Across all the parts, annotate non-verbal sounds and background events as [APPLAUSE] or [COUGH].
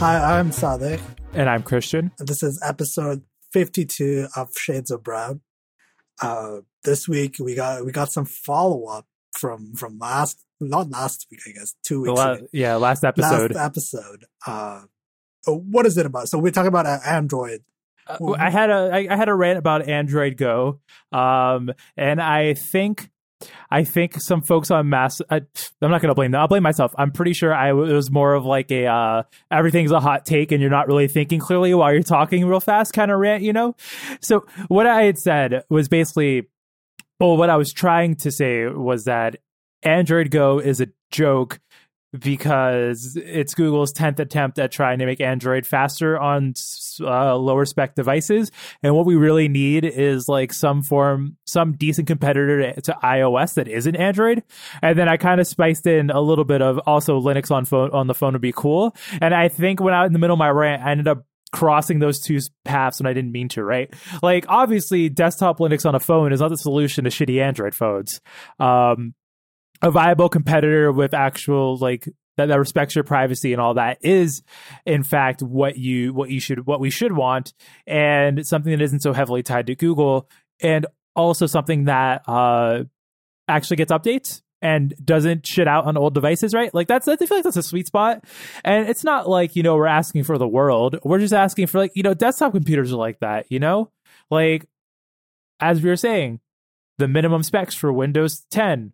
Hi, I'm Sadek. And I'm Christian. And this is episode 52 of Shades of Brown. Uh, this week we got we got some follow up from from last not last week I guess two weeks la- ago. yeah last episode last episode uh what is it about so we're talking about uh, Android uh, I had a I, I had a rant about Android Go um and I think I think some folks on mass. I, am not going to blame them. I'll blame myself. I'm pretty sure I it was more of like a uh, everything's a hot take and you're not really thinking clearly while you're talking real fast kind of rant, you know. So what I had said was basically, well, what I was trying to say was that Android Go is a joke because it's Google's 10th attempt at trying to make Android faster on uh, lower spec devices. And what we really need is like some form, some decent competitor to, to iOS that isn't Android. And then I kind of spiced in a little bit of also Linux on phone on the phone would be cool. And I think when I was in the middle of my rant, I ended up crossing those two paths when I didn't mean to, right? Like, obviously, desktop Linux on a phone is not the solution to shitty Android phones. Um, a viable competitor with actual like that, that respects your privacy and all that is in fact what you what you should what we should want and something that isn't so heavily tied to google and also something that uh actually gets updates and doesn't shit out on old devices, right? Like that's I feel like that's a sweet spot. And it's not like, you know, we're asking for the world. We're just asking for like, you know, desktop computers are like that, you know? Like as we were saying, the minimum specs for Windows 10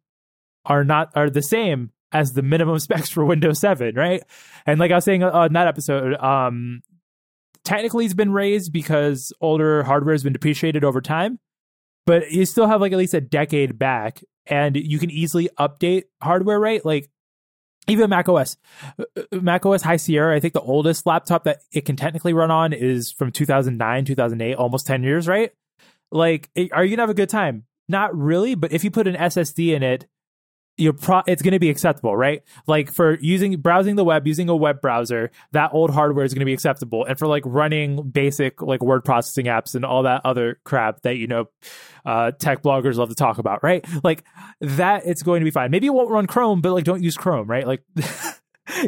are not are the same as the minimum [LAUGHS] specs for Windows 7, right? And like I was saying uh, on that episode, um, technically it's been raised because older hardware has been depreciated over time, but you still have like at least a decade back, and you can easily update hardware, right? Like even Mac OS, uh, uh, Mac OS High Sierra, I think the oldest laptop that it can technically run on is from 2009, 2008, almost 10 years, right? Like, are you gonna have a good time? Not really, but if you put an SSD in it you're pro- it's going to be acceptable, right? Like for using browsing the web, using a web browser, that old hardware is going to be acceptable. And for like running basic like word processing apps and all that other crap that you know uh, tech bloggers love to talk about, right? Like that, it's going to be fine. Maybe it won't run Chrome, but like don't use Chrome, right? Like [LAUGHS]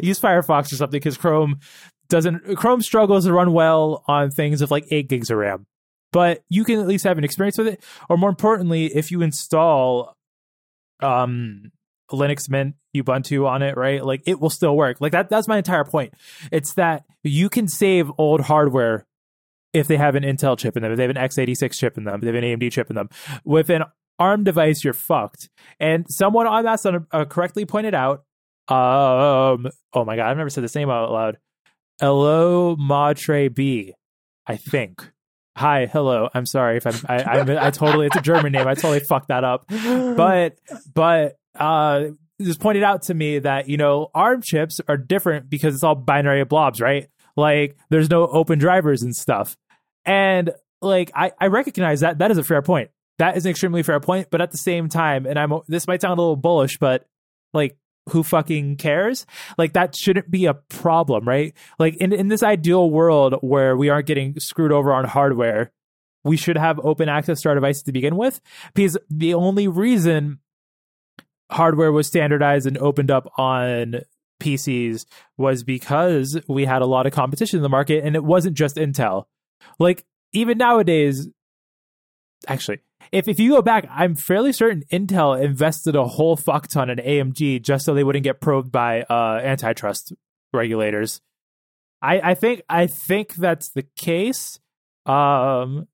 use Firefox or something because Chrome doesn't. Chrome struggles to run well on things of like eight gigs of RAM. But you can at least have an experience with it, or more importantly, if you install um Linux Mint Ubuntu on it, right? Like it will still work. Like that that's my entire point. It's that you can save old hardware if they have an Intel chip in them, if they have an x86 chip in them, if they have an AMD chip in them. With an ARM device, you're fucked. And someone on that uh, correctly pointed out, um, oh my god, I've never said this name out loud. Hello, Matre B, I think. Hi, hello. I'm sorry if I'm. I, I, I totally. It's a German name. I totally fucked that up. [GASPS] But but uh, just pointed out to me that you know ARM chips are different because it's all binary blobs, right? Like there's no open drivers and stuff. And like I, I recognize that that is a fair point. That is an extremely fair point. But at the same time, and I'm this might sound a little bullish, but like who fucking cares? Like that shouldn't be a problem, right? Like in in this ideal world where we aren't getting screwed over on hardware, we should have open access to our devices to begin with. Because the only reason hardware was standardized and opened up on PCs was because we had a lot of competition in the market and it wasn't just Intel. Like even nowadays actually if if you go back, I'm fairly certain Intel invested a whole fuck ton in AMD just so they wouldn't get probed by uh, antitrust regulators. I, I think I think that's the case. Um,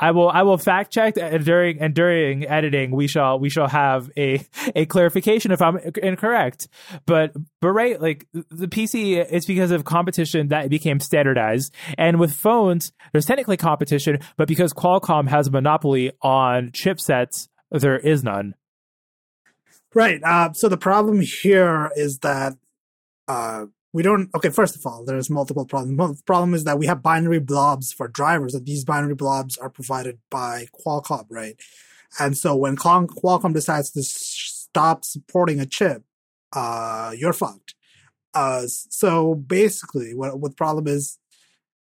I will I will fact check and during and during editing we shall we shall have a a clarification if I'm incorrect. But but right like the PC is because of competition that it became standardized, and with phones there's technically competition, but because Qualcomm has a monopoly on chipsets, there is none. Right. Uh, so the problem here is that uh, we don't okay first of all there's multiple problems. The problem is that we have binary blobs for drivers and these binary blobs are provided by qualcomm right? And so when qualcomm decides to stop supporting a chip uh, you're fucked. Uh, so basically what, what the problem is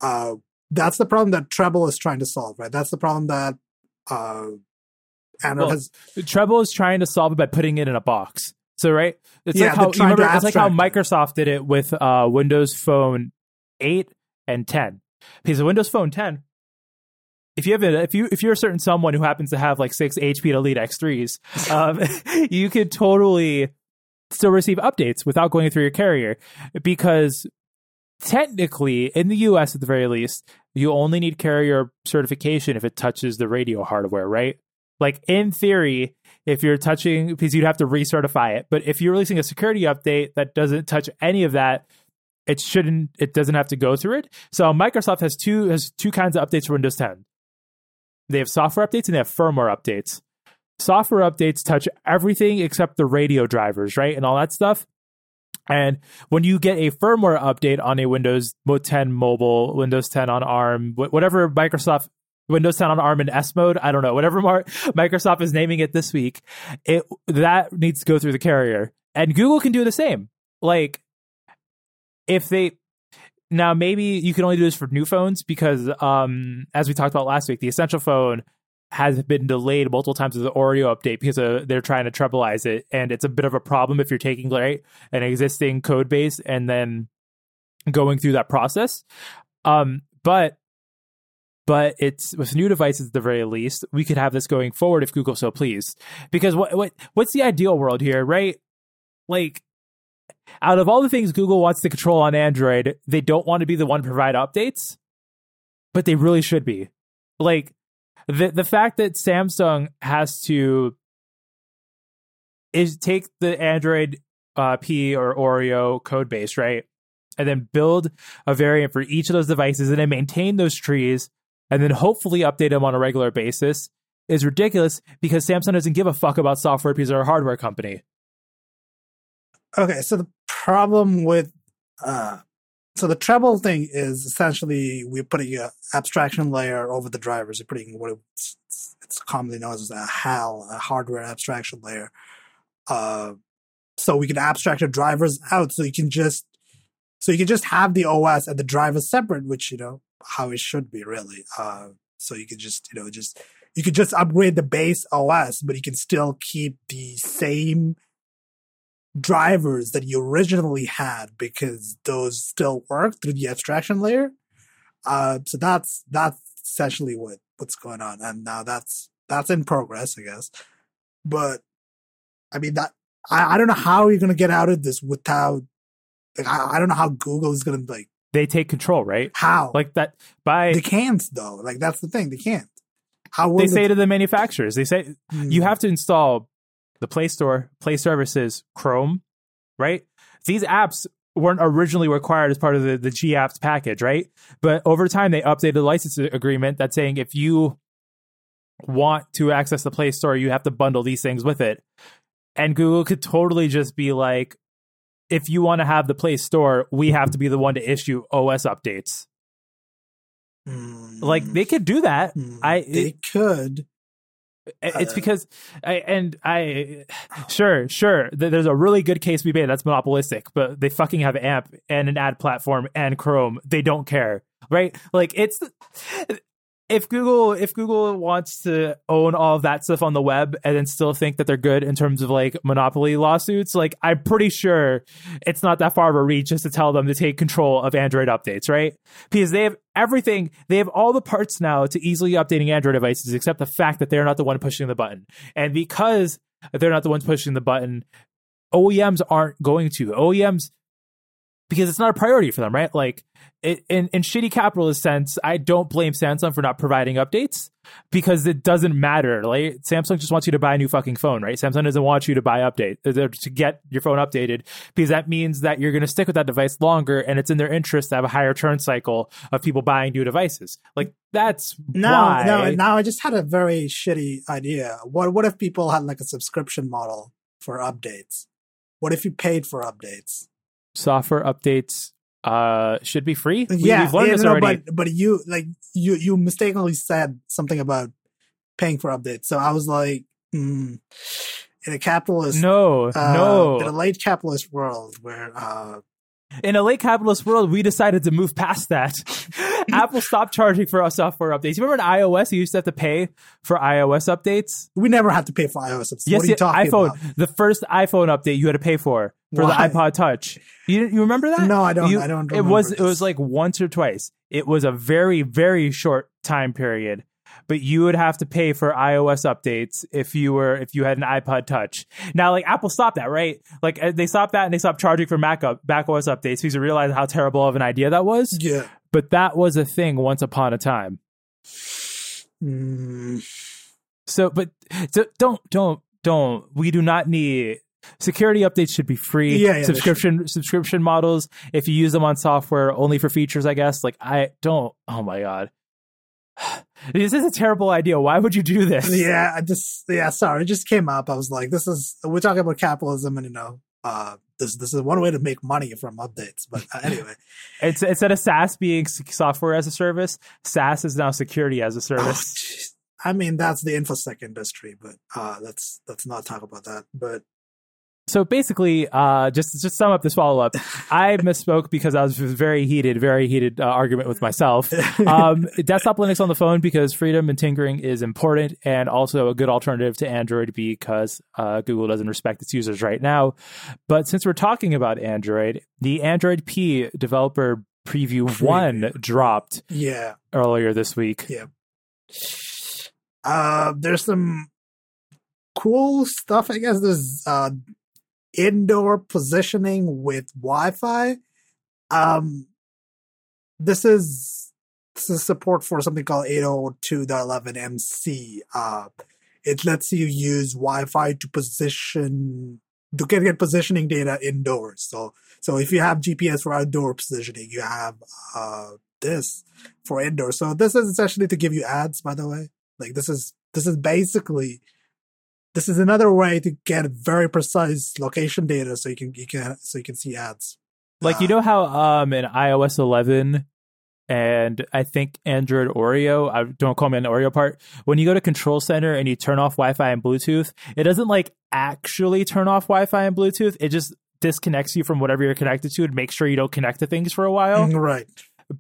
uh, that's the problem that treble is trying to solve right? That's the problem that uh, Android well, has treble is trying to solve it by putting it in a box So right, it's Yeah, like how they're you trying to remember, it's like how Microsoft did it with uh, Windows Phone eight and ten. Because Windows Phone ten, if you have a, if you if you're a certain someone who happens to have like six HP Elite X3s, um, [LAUGHS] you could totally still receive updates without going through your carrier because technically in the US at the very least you only need carrier certification if it touches the radio hardware right? Like in theory if you're touching because you'd have to recertify it. But if you're releasing a security update that doesn't touch any of that it shouldn't it doesn't have to go through it. So microsoft has two has two kinds of updates for windows 10 they have software updates and they have firmware updates. Software updates touch everything except the radio drivers right and all that stuff. And when you get a firmware update on a Windows 10 mobile, Windows 10 on ARM, whatever Microsoft Windows 10 on ARM in S mode, I don't know, whatever Mar- Microsoft is naming it this week, it that needs to go through the carrier. And Google can do the same. Like if they now maybe you can only do this for new phones because um as we talked about last week, the essential phone has been delayed multiple times with the Oreo update because uh, they're trying to treblize it, and it's a bit of a problem if you're taking right an existing code base and then going through that process. Um, but but it's with new devices at the very least, we could have this going forward if Google so pleased. Because what what what's the ideal world here, right? Like out of all the things Google wants to control on Android, they don't want to be the one to provide updates, but they really should be. Like the the fact that Samsung has to is take the Android uh, P or Oreo code base, right? And then build a variant for each of those devices and then maintain those trees and then hopefully update them on a regular basis is ridiculous because Samsung doesn't give a fuck about software because they're a hardware company. Okay, so the problem with uh so the treble thing is essentially we're putting an abstraction layer over the drivers. We're putting what it's, it's commonly known as a HAL, a hardware abstraction layer. Uh, so we can abstract the drivers out, so you can just so you can just have the OS and the drivers separate, which you know how it should be really. Uh, so you can just you know just you could just upgrade the base OS, but you can still keep the same drivers that you originally had because those still work through the abstraction layer. Uh, so that's that's essentially what what's going on, and now that's that's in progress, I guess. But I mean that I, I don't know how you're gonna get out of this without like I, I don't know how Google is gonna like They take control, right? how Like that by they can't though. Like that's the thing, they can't. How they the- say to the manufacturers, they say Hmm. you have to install the Play Store, Play Services, Chrome, right? These apps weren't originally required as part of the, the G apps package, right? But over time, they updated the license agreement that's saying if you want to access the Play Store, you have to bundle these things with it. And Google could totally just be like, if you want to have the Play Store, we have to be the one to issue OS updates. Hmm. Like they could do that. Hmm. I they could. It's Uh, because I and I sure sure there's a really good case we made that's monopolistic, but they fucking have AMP and an ad platform and Chrome. They don't care, right? Like it's if Google if Google wants to own all of that stuff on the web and then still think that they're good in terms of like monopoly lawsuits, like I'm pretty sure it's not that far of a reach just to tell them to take control of Android updates, right? Because they have everything, they have all the parts now to easily updating Android devices, except the fact that they're not the one pushing the button. And because they're not the ones pushing the button, OEMs aren't going to. OEMs because it's not a priority for them, right? Like it, in in shitty capitalist sense, I don't blame Samsung for not providing updates because it doesn't matter. Like Samsung just wants you to buy a new fucking phone, right? Samsung doesn't want you to buy update uh, to get your phone updated because that means that you're going to stick with that device longer, and it's in their interest to have a higher turn cycle of people buying new devices. Like that's no, why. now, now, I just had a very shitty idea. What what if people had like a subscription model for updates? What if you paid for updates? Software updates uh should be free. We, yeah, we've learned yeah, this no, already. but but you like you you mistakenly said something about paying for updates. So I was like, mm, in a capitalist, no, uh, no. in a late capitalist world where uh, in a late capitalist world, we decided to move past that. [LAUGHS] Apple stopped charging for our software updates. You remember in iOS, you used to have to pay for iOS updates? We never had to pay for iOS updates. Yes, what are you talking iPhone. about? The first iPhone update you had to pay for for Why? the iPod Touch. You you remember that? No, I don't- You- I don't It was remember it was like once or twice. It was a very very short time period. But you would have to pay for iOS updates if you were if you had an iPod Touch. Now, like Apple stopped that, right? Like uh, they stopped that and they stopped charging for Mac up Mac OS updates because they realized how terrible of an idea that was. Yeah. But that was a thing once upon a time. Mm, So, but so don't don't don't. We do not need security updates. Should be free. Yeah, yeah, subscription subscription models. If you use them on software only for features, I guess. Like I don't. Oh my god, [SIGHS] this is a terrible idea. Why would you do this? yeah, I just yeah, sorry, it just came up. I was like, this is we're talking about capitalism, and you know, uh, this this is one way to make money from updates. But uh, anyway, [LAUGHS] It's instead of SaaS being software as a service, SaaS is now security as a oh, service. jeez. I mean that's the infosec industry, but uh, let's let's not talk about that. But so basically, uh, just just sum up this follow up. I misspoke because I was very heated, very heated uh, argument with myself. [LAUGHS] um, desktop Linux on the phone because freedom and tinkering is important and also a good alternative to Android because uh, Google doesn't respect its users right now. But since we're talking about Android, the Android P developer preview one dropped yeah, earlier this week. yeah. Uh, there's some cool stuff. I guess there's uh, indoor positioning with Wi-Fi. Um, this is this is support for something called 802.11mc. Uh, it lets you use Wi-Fi to position to get, get positioning data indoors. So so if you have GPS for outdoor positioning, you have uh, this for indoor. So this is essentially to give you ads. By the way, like this is this is basically this is another way to get very precise location data, so you can you can so you can see ads. Like you Uh, know how um in iOS 11 and I think Android Oreo, I don't call me an Oreo part. When you go to Control Center and you turn off Wi-Fi and Bluetooth, it doesn't like actually turn off Wi-Fi and Bluetooth. It just disconnects you from whatever you're connected to and make sure you don't connect to things for a while. right.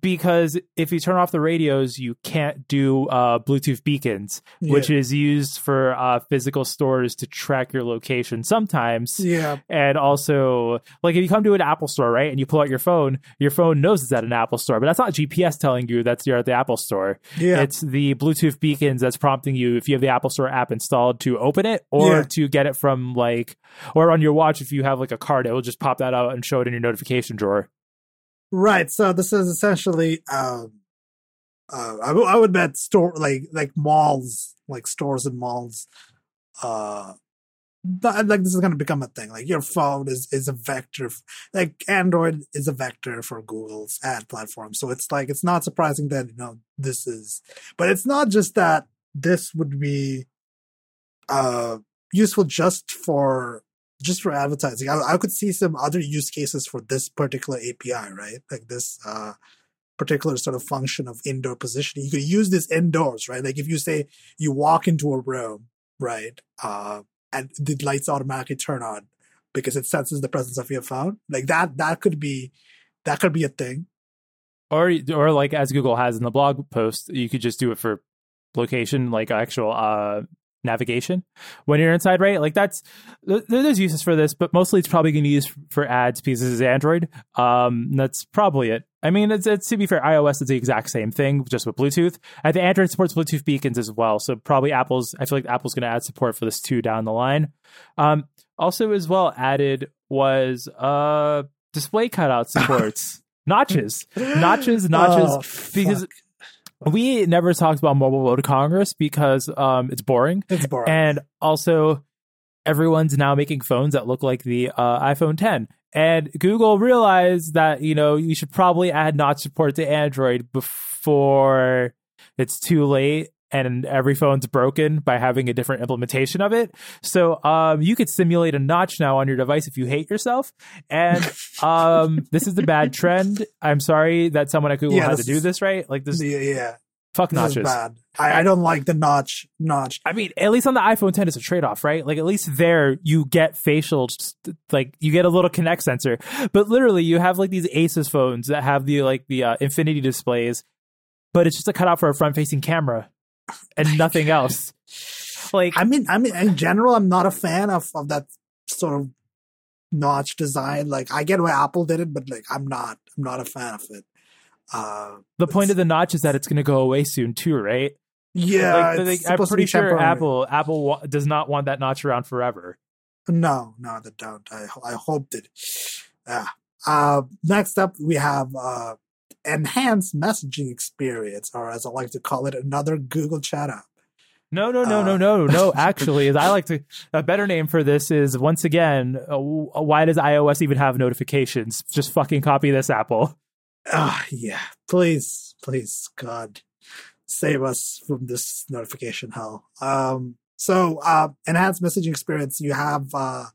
Because if you turn off the radios, you can't do uh, Bluetooth beacons, which is used for uh, physical stores to track your location sometimes. Yeah. And also, like if you come to an Apple store, right, and you pull out your phone, your phone knows it's at an Apple store, but that's not GPS telling you that you're at the Apple store. Yeah. It's the Bluetooth beacons that's prompting you if you have the Apple Store app installed to open it or Yeah. to get it from like, or on your watch if you have like a card, it will just pop that out and show it in your notification drawer. Right. So this is essentially, um, uh, I, w- I would bet store like like malls, like stores and malls, uh, th- like this is going to become a thing. Like your phone is is a vector, f- like Android is a vector for Google's ad platform. So it's like it's not surprising that you know this is, but it's not just that this would be, uh, useful just for just for advertising. I, I could see some other use cases for this particular API, right? Like this uh, particular sort of function of indoor positioning. You could use this indoors, right? Like if you say you walk into a room, right, uh, and the lights automatically turn on because it senses the presence of your phone. Like that, that could be that could be a thing. Or, or like as Google has in the blog post, you could just do it for location, like actual uh, navigation when you're inside, right? Like that's there's uses for this, but mostly it's probably going to use for ads because this is Android. Um, that's probably it. I mean, it's, it's to be fair, iOS is the exact same thing, just with Bluetooth. I think Android supports Bluetooth beacons as well, so probably Apple's. I feel like Apple's going to add support for this too down the line. Um, also, as well added was uh display cutout supports. [LAUGHS] Notches, notches, notches, Oh, because fuck. We never talked about Mobile World Congress because um, it's boring, it's boring. and also everyone's now making phones that look like the uh, iPhone 10. And Google realized that you know you should probably add notch support to Android before it's too late and every phone's broken by having a different implementation of it. So um, you could simulate a notch now on your device if you hate yourself. And [LAUGHS] um, this is the bad trend. I'm sorry that someone at Google Yeah, had to do this, right? Like this, yeah, yeah, fuck this is notches. bad. I, I don't like the notch. Notch. I mean, at least on the iPhone 10, it's a trade off, right? Like, at least there you get facial, like, you get a little Kinect sensor. But literally, you have like these Asus phones that have the like the uh, infinity displays, but it's just a cutout for a front facing camera and nothing else. [LAUGHS] Like I mean, I mean, in general, I'm not a fan of of that sort of notch design. Like, I get why Apple did it, but like, I'm not, I'm not a fan of it. Uh, the point of the notch is that it's going to go away soon too, right? Yeah, like, like, I'm pretty sure temporary. Apple Apple wa- does not want that notch around forever. No, no, they don't. I I hoped it. Yeah. Uh, next up, we have uh, enhanced messaging experience, or as I like to call it, another Google Chat app. No, no, no, uh, no, no, no. [LAUGHS] Actually, as I like to, a better name for this is once again, uh, why does iOS even have notifications? Just fucking copy this, Apple. Ah, uh, yeah. Please, please, God, save us from this notification hell. Um, so, uh, enhanced messaging experience, you have, uh,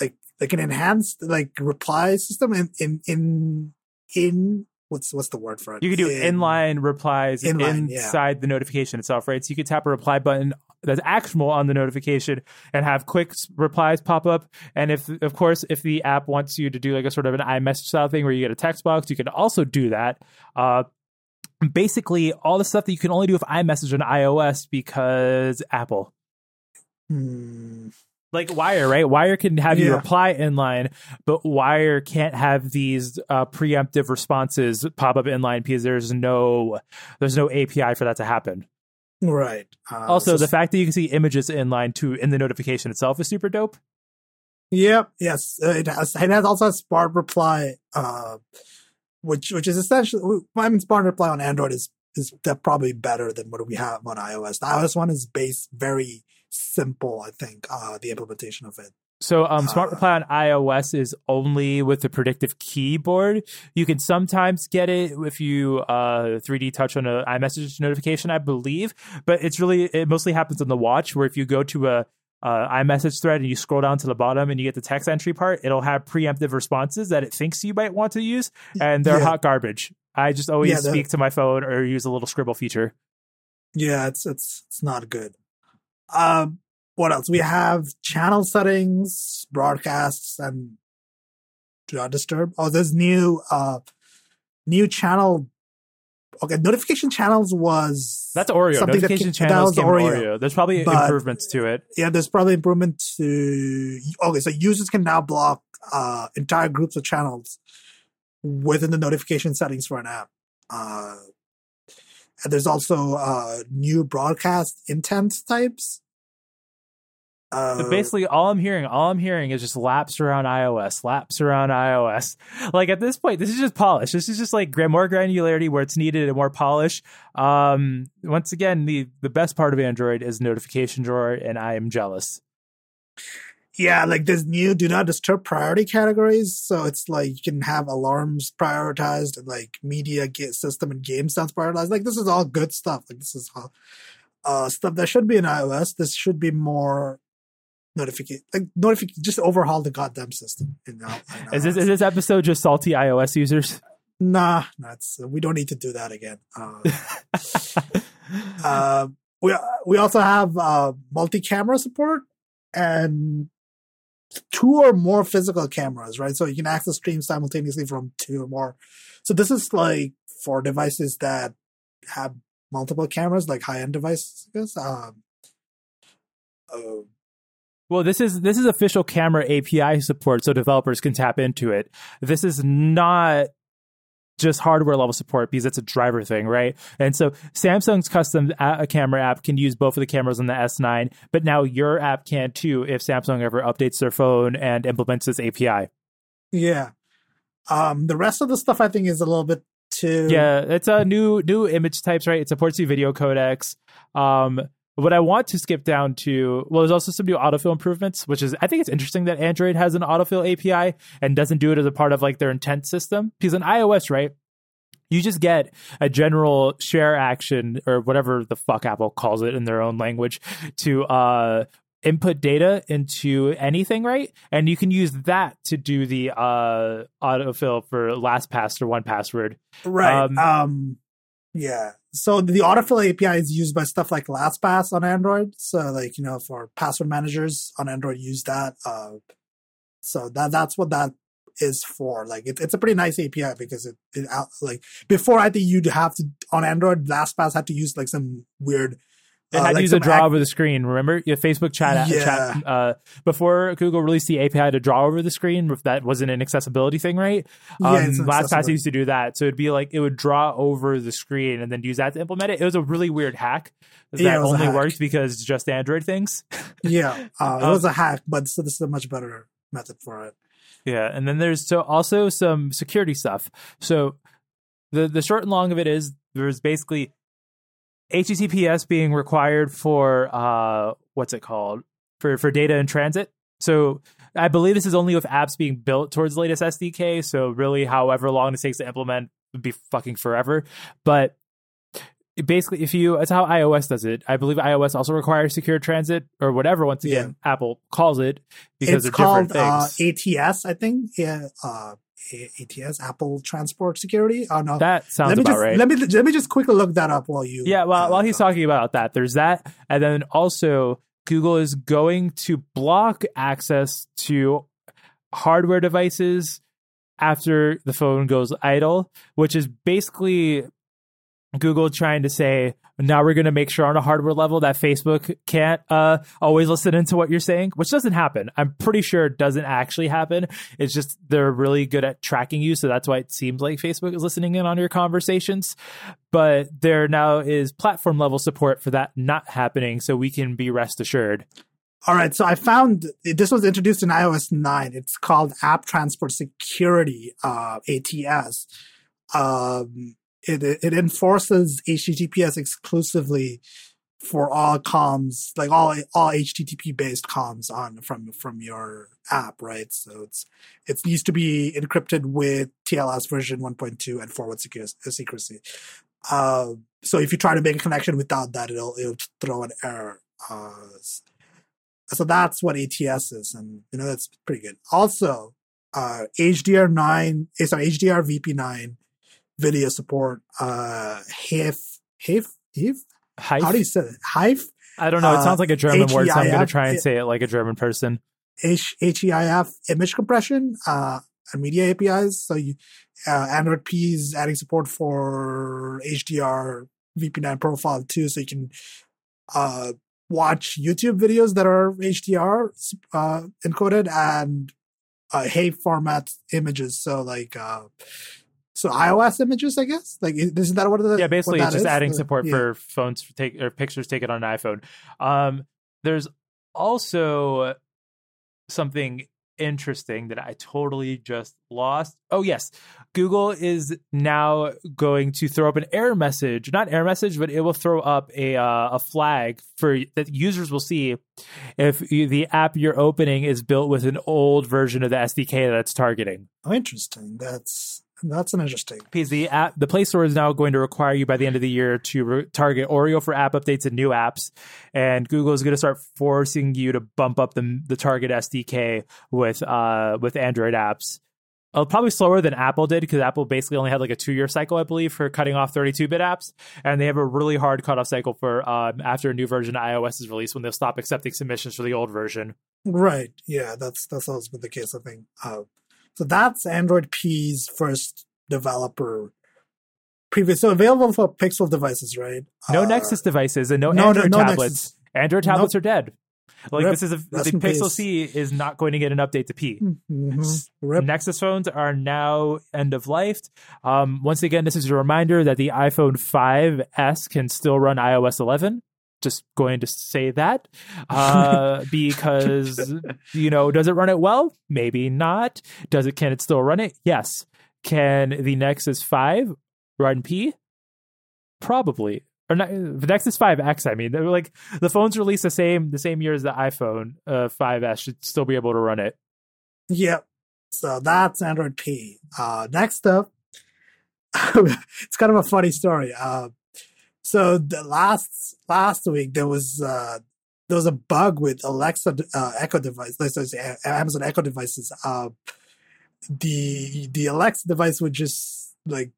like, like an enhanced, like, reply system in, in, in, in what's what's the word for it? You can do in, inline replies inline, inside yeah. the notification itself, right? So you could tap a reply button that's actionable on the notification and have quick replies pop up. And if, of course, if the app wants you to do like a sort of an iMessage style thing where you get a text box, you can also do that. Uh, basically, all the stuff that you can only do with iMessage on iOS because Apple. Hmm like Wire, right? Wire can have you reply inline, but Wire can't have these uh, preemptive responses pop up inline because there's no there's no API for that to happen. Right. Uh, also, the fact that you can see images inline too in the notification itself is super dope. Yep. Yes. Uh, it has. It has also a Smart Reply, uh, which which is essentially. I mean, Smart Reply on Android is is probably better than what we have on iOS. The iOS one is based very simple, I think, uh, the implementation of it. So, um, Smart uh, Reply on iOS is only with the predictive keyboard. You can sometimes get it if you uh, 3D touch on a iMessage notification, I believe. But it's really it mostly happens on the watch, where if you go to a uh, iMessage thread and you scroll down to the bottom and you get the text entry part, it'll have preemptive responses that it thinks you might want to use, and they're yeah. hot garbage. I just always yeah, speak to my phone or use a little scribble feature. Yeah, it's it's it's not good. Um, what else? We have channel settings, broadcasts, and do not disturb. Oh, there's new, uh, new channel. Okay, notification channels was that's Oreo. Notification that, channels that Oreo. Oreo. There's probably but, improvements to it. Yeah, there's probably improvement to. Okay, so users can now block uh, entire groups of channels within the notification settings for an app. Uh, and there's also uh, new broadcast intent types. Uh, so basically, all I'm hearing, all I'm hearing is just laps around iOS, laps around iOS. [LAUGHS] Like at this point, this is just polish. This is just like more granularity where it's needed and more polish. Um, once again, the the best part of Android is notification drawer, and I am jealous. Yeah, like this new do not disturb priority categories. So it's like you can have alarms prioritized and like media get system and game sounds prioritized. Like this is all good stuff. Like this is all uh, stuff that should be in iOS. This should be more notification like notification just overhaul the goddamn system. In, in is this is this episode just salty iOS users? Nah, that's we don't need to do that again. Uh, [LAUGHS] uh, we we also have uh, multi-camera support and two or more physical cameras, right? So you can access streams simultaneously from two or more. So this is like for devices that have multiple cameras, like high end devices. Um, uh, well, this is this is official camera API support, so developers can tap into it. This is not just hardware level support because it's a driver thing, right? And so Samsung's custom a- camera app can use both of the cameras on the S9, but now your app can too if Samsung ever updates their phone and implements this API. Yeah. Um, the rest of the stuff I think is a little bit too. Yeah, it's a new new image types, right? It supports the video codecs. Um, what I want to skip down to, well, there's also some new autofill improvements, which is, I think it's interesting that Android has an autofill API and doesn't do it as a part of like their intent system. Because in iOS, right, you just get a general share action or whatever the fuck Apple calls it in their own language to uh, input data into anything, right? And you can use that to do the uh, autofill for LastPass or 1Password. Right. Um, um, yeah. So the autofill API is used by stuff like LastPass on Android. So like, you know, for password managers on Android use that. Uh, so that that's what that is for. Like it, it's a pretty nice API because it, it like before I think you'd have to on Android LastPass had to use like some weird. It uh, had to use a draw over the screen. Remember, your Facebook chat, Yeah. chat uh, before Google released the API to draw over the screen. If that wasn't an accessibility thing, right? Um, Yeah, LastPass used to do that, so it'd be like it would draw over the screen and then use that to implement it. It was a really weird hack that Yeah, it was a only works because it's just Android things. [LAUGHS] Yeah, uh, it Um, was a hack, but so this is a much better method for it. Yeah, and then there's so also some security stuff. So the the short and long of it is there's basically HTTPS being required for uh what's it called for for data in transit. So I believe this is only with apps being built towards the latest SDK. So really, however long it takes to implement would be fucking forever. But basically, if you, that's how iOS does it. I believe iOS also requires secure transit or whatever. Once again, Apple calls it because it's they're different called uh. ATS, I think. Yeah, uh, ATS, Apple Transport Security. Oh no, that sounds let me about just right. let me let me just quickly look that up while you. Yeah, well, uh, while he's talking about that, there's that, and then also Google is going to block access to hardware devices after the phone goes idle, which is basically Google trying to say now we're going to make sure on a hardware level that Facebook can't uh, always listen into what you're saying, which doesn't happen. I'm pretty sure it doesn't actually happen. It's just they're really good at tracking you, so that's why it seems like Facebook is listening in on your conversations. But there now is platform level support for that not happening, so we can be rest assured. All right, so I found this was introduced in iOS 9. It's called App Transport Security, uh, ATS. Um, it it enforces HTTPS exclusively for all comms, like all all HTTP based comms on from from your app, right? So it's it needs to be encrypted with TLS version 1.2 and forward secrecy. Uh, so if you try to make a connection without that, it'll it'll throw an error. Uh, so that's what ATS is, and you know that's pretty good. Also, uh, HDR9, eh, sorry, HDR VP9 video support. Uh, HIF, HIF, HIF. Hive? How do you say it? HIF, I don't know. It sounds like a German word, so I'm going to try and say it like a German person. H HEIF image compression, uh, and media APIs. So you, uh, Android P is adding support for HDR VP9 profile too, so you can uh, watch YouTube videos that are HDR uh, encoded and uh, HEIF format images. So like, uh, so iOS images, I guess. Like, isn't that what? The, yeah, basically it's just is? adding support yeah. for phones to take or pictures taken on an iPhone. Um, there's also something interesting that I totally just lost. Oh yes, Google is now going to throw up an error message, not error message, but it will throw up a uh, a flag for that users will see if you, the app you're opening is built with an old version of the SDK that's targeting. Oh, interesting. That's that's an interesting. because the app, the Play Store is now going to require you by the end of the year to re- target Oreo for app updates and new apps, and Google is going to start forcing you to bump up the the Target SDK with uh with Android apps. Uh, probably slower than Apple did because Apple basically only had like a two year cycle, I believe, for cutting off 32 bit apps, and they have a really hard cutoff cycle for um, after a new version of iOS is released when they'll stop accepting submissions for the old version. Right. Yeah, that's that's always been the case, I think. Uh, so that's Android P's first developer previous so available for Pixel devices, right? No Uh, Nexus devices and no, no, no, Android no tablets. Nexus. Android tablets are dead. Like Rip. this is a, the Pixel. C is not going to get an update to P. mhm. Nexus phones are now end of life. Um, once again, this is a reminder that the iPhone 5S can still run iOS 11. Just going to say that uh, [LAUGHS] because you know, does it run it well? Maybe not. Does it? Can it still run it? Yes. Can the Nexus 5 run P? Probably. Or not, the Nexus 5X. I mean, they're like the phones released the same the same year as the iPhone uh, 5S should still be able to run it. Yep. So that's Android P. Uh, next up, [LAUGHS] it's kind of a funny story. Uh, so the last last week there was uh, there was a bug with Alexa uh, Echo device, say Amazon Echo devices. Uh, the the Alexa device would just like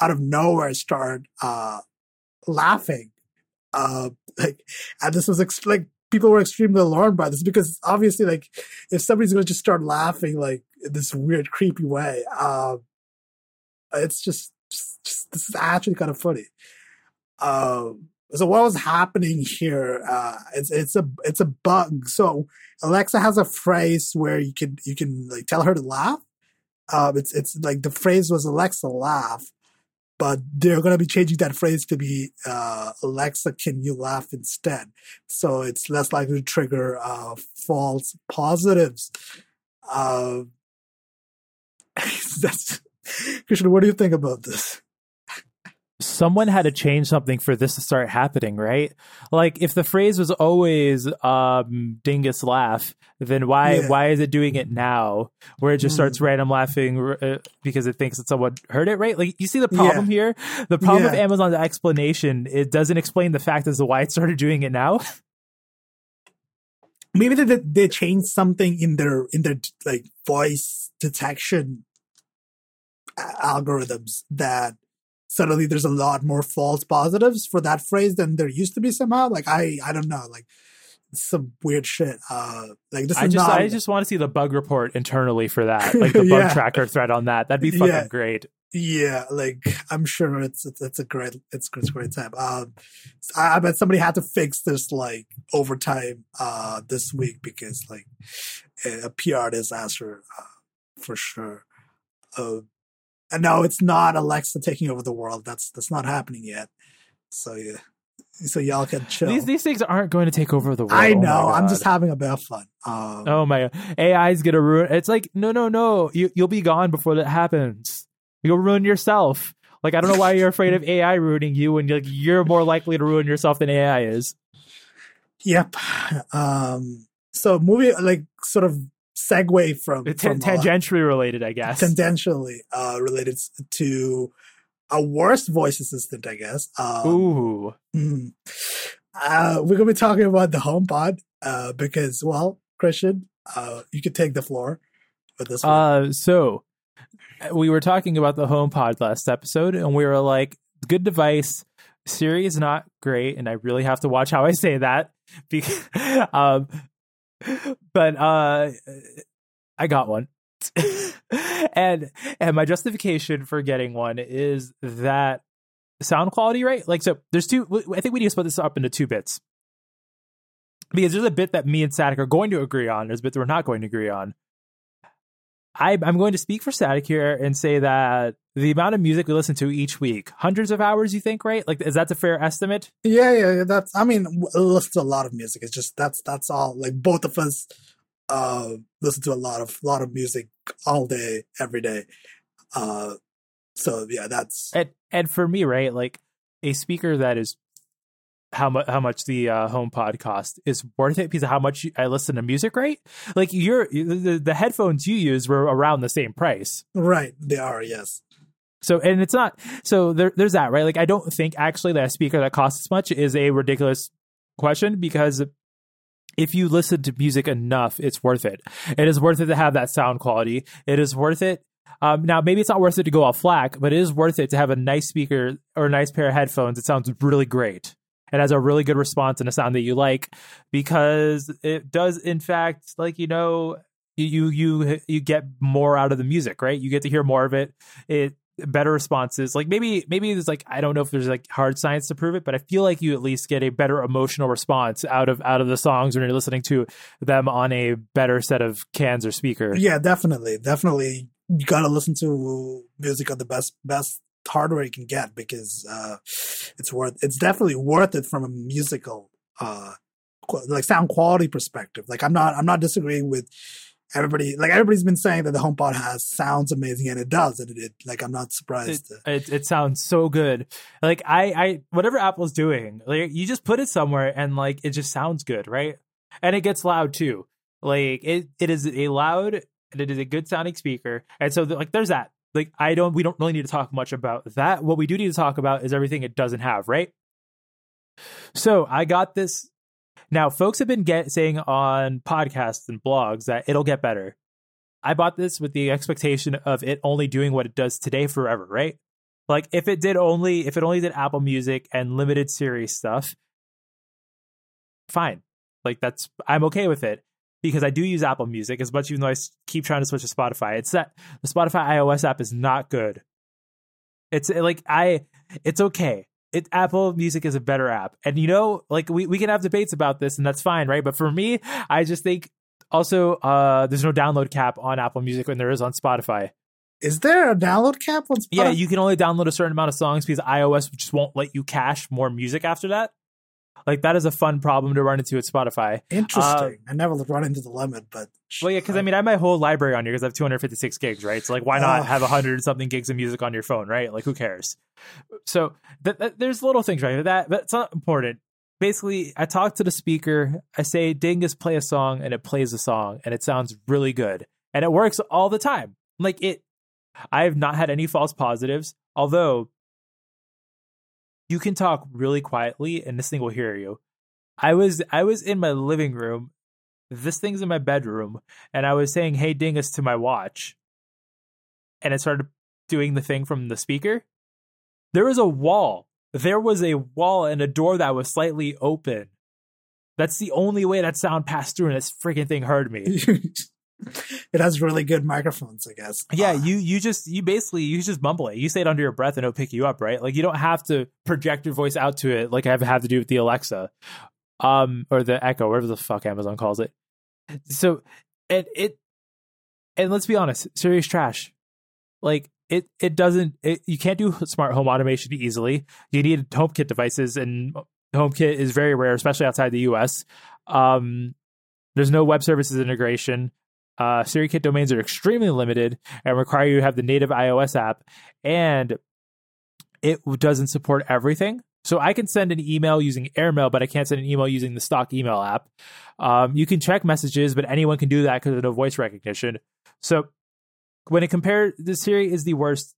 out of nowhere start uh, laughing. Uh, like, and this was ex- like people were extremely alarmed by this because obviously, like, if somebody's going to just start laughing like this weird, creepy way, um, it's just, just, just this is actually kind of funny. Um, so what was happening here? Uh, it's it's a it's a bug. So Alexa has a phrase where you can you can like tell her to laugh. Um, it's it's like the phrase was Alexa laugh, but they're gonna be changing that phrase to be uh, Alexa, can you laugh instead? So it's less likely to trigger uh, false positives. Uh, [LAUGHS] that's Christian. What do you think about this? Someone had to change something for this to start happening, right? Like if the phrase was always um, dingus laugh, then why yeah. why is it doing it now where it just starts mm. random laughing uh, because it thinks that someone heard it, right? Like you see the problem yeah. here? The problem yeah. with Amazon's explanation, it doesn't explain the fact as to why it started doing it now. [LAUGHS] Maybe they they changed something in their in their like voice detection algorithms that suddenly there's a lot more false positives for that phrase than there used to be somehow. Like I I don't know, like some weird shit. Uh like this I is just not I just want to see the bug report internally for that. [LAUGHS] Like the bug yeah. tracker thread on that. That'd be fucking yeah. great. Yeah, like I'm sure it's it's, it's a great it's, it's a great time. Um, I, I, bet somebody had to fix this like overtime uh this week because like a PR disaster uh, for sure. Uh, no, it's not Alexa taking over the world. That's that's not happening yet. So yeah. So y'all can chill. These these things aren't going to take over the world. I oh know. Oh I'm just having a bit of fun. Um, oh my god. AI is gonna ruin it's like, no no no. You you'll be gone before that happens. You'll ruin yourself. Like I don't know why you're afraid of AI ruining you when you're, you're more likely to ruin yourself than AI is. Yep. Um so movie like sort of segue from, T- from tangentially uh, related, I guess. Tangentially uh, related to a worst voice assistant, I guess. Um, Ooh. Mm, uh, we're gonna be talking about the HomePod uh, because, well, Christian, uh, you could take the floor with this. One. Uh, so we were talking about the HomePod last episode, and we were like, "Good device." Siri is not great, and I really have to watch how I say that [LAUGHS] because um, [LAUGHS] but uh I got one. [LAUGHS] and and my justification for getting one is that sound quality, right? Like so there's two I think we need to split this up into two bits. Because there's a bit that me and Sadek are going to agree on, there's a bit that we're not going to agree on. I, I'm going to speak for Sadek here and say that the amount of music we listen to each week, hundreds of hours, you think, right? Like, is that a fair estimate? Yeah, yeah, that's. I mean, listen to a lot of music. It's just that's that's all. Like both of us uh listen to a lot of lot of music all day, every day. Uh, so yeah, that's and and for me, right? Like a speaker that is how much how much the uh, HomePod cost is worth it because of how much I listen to music, right? Like your the, the headphones you use were around the same price, right? They are, yes. So and it's not so there, there's that right. Like I don't think actually that a speaker that costs as much is a ridiculous question because if you listen to music enough, it's worth it. It is worth it to have that sound quality. It is worth it. Um, now maybe it's not worth it to go off FLAC, but it is worth it to have a nice speaker or a nice pair of headphones. It sounds really great. It has a really good response and a sound that you like because it does in fact like you know you you you get more out of the music right? You get to hear more of it. It better responses. Like maybe maybe there's like i don't know if there's like hard science to prove it but i feel like you at least get a better emotional response out of out of the songs when you're listening to them on a better set of cans or speaker. Yeah definitely. Definitely you gotta listen to music on the best best hardware you can get because uh it's worth it's definitely worth it from a musical uh like sound quality perspective like i'm not i'm not disagreeing with everybody like everybody's been saying that the HomePod has sounds amazing, and it does. And it, it like I'm not surprised. It, it, it sounds so good. Like I I whatever Apple's doing, like you just put it somewhere and like it just sounds good, right? And it gets loud too. Like it it is a loud and it is a good sounding speaker, and so like there's that. Like I don't we don't really need to talk much about that. What we do need to talk about is everything it doesn't have, right? So I got this now, folks have been get, saying on podcasts and blogs that it'll get better. I bought this with the expectation of it only doing what it does today forever, right? Like if it did only if it only did Apple Music and limited Siri stuff, fine. Like that's I'm okay with it because I do use Apple Music as much even though I keep trying to switch to Spotify. It's that the Spotify iOS app is not good. It's like I it's okay. It Apple Music is a better app. And you know, like we, we can have debates about this and that's fine, right? But for me, I just think also uh there's no download cap on Apple Music when there is on Spotify. Is there a download cap on Spotify? Yeah, you can only download a certain amount of songs because iOS just won't let you cache more music after that. Like that is a fun problem to run into at Spotify. Interesting. Uh, I never run into the limit, but well, yeah, because I, I, mean, I have my whole library on here because I have 256 gigs, right? So like, why not uh, have hundred something gigs of music on your phone, right? Like, who cares? So th- th- there's little things, right? That that's not important. Basically, I talk to the speaker. I say, "Dingus, play a song," and it plays a song, and it sounds really good, and it works all the time. Like it, I have not had any false positives. Although you can talk really quietly and this thing will hear you. I was I was in my living room. This thing's in my bedroom, and I was saying "Hey Dingus" to my watch, and it started doing the thing from the speaker. There was a wall. There was a wall and a door that was slightly open. That's the only way that sound passed through, and this freaking thing heard me. [LAUGHS] [LAUGHS] it has really good microphones, I guess. Yeah, uh, you you just you basically you just mumble it. You say it under your breath and it'll pick you up, right? Like you don't have to project your voice out to it like I have, have to do with the Alexa, um, or the Echo, whatever the fuck Amazon calls it. So, and it, and let's be honest, serious trash. Like it, it doesn't. It, you can't do smart home automation easily. You need HomeKit devices, and HomeKit is very rare, especially outside the U.S. Um, there's no web services integration. Uh, SiriKit domains are extremely limited and require you to have the native iOS app, and it doesn't support everything. So I can send an email using AirMail, but I can't send an email using the stock email app. Um, you can check messages, but anyone can do that because of no voice recognition. So when it compares, the Siri is the worst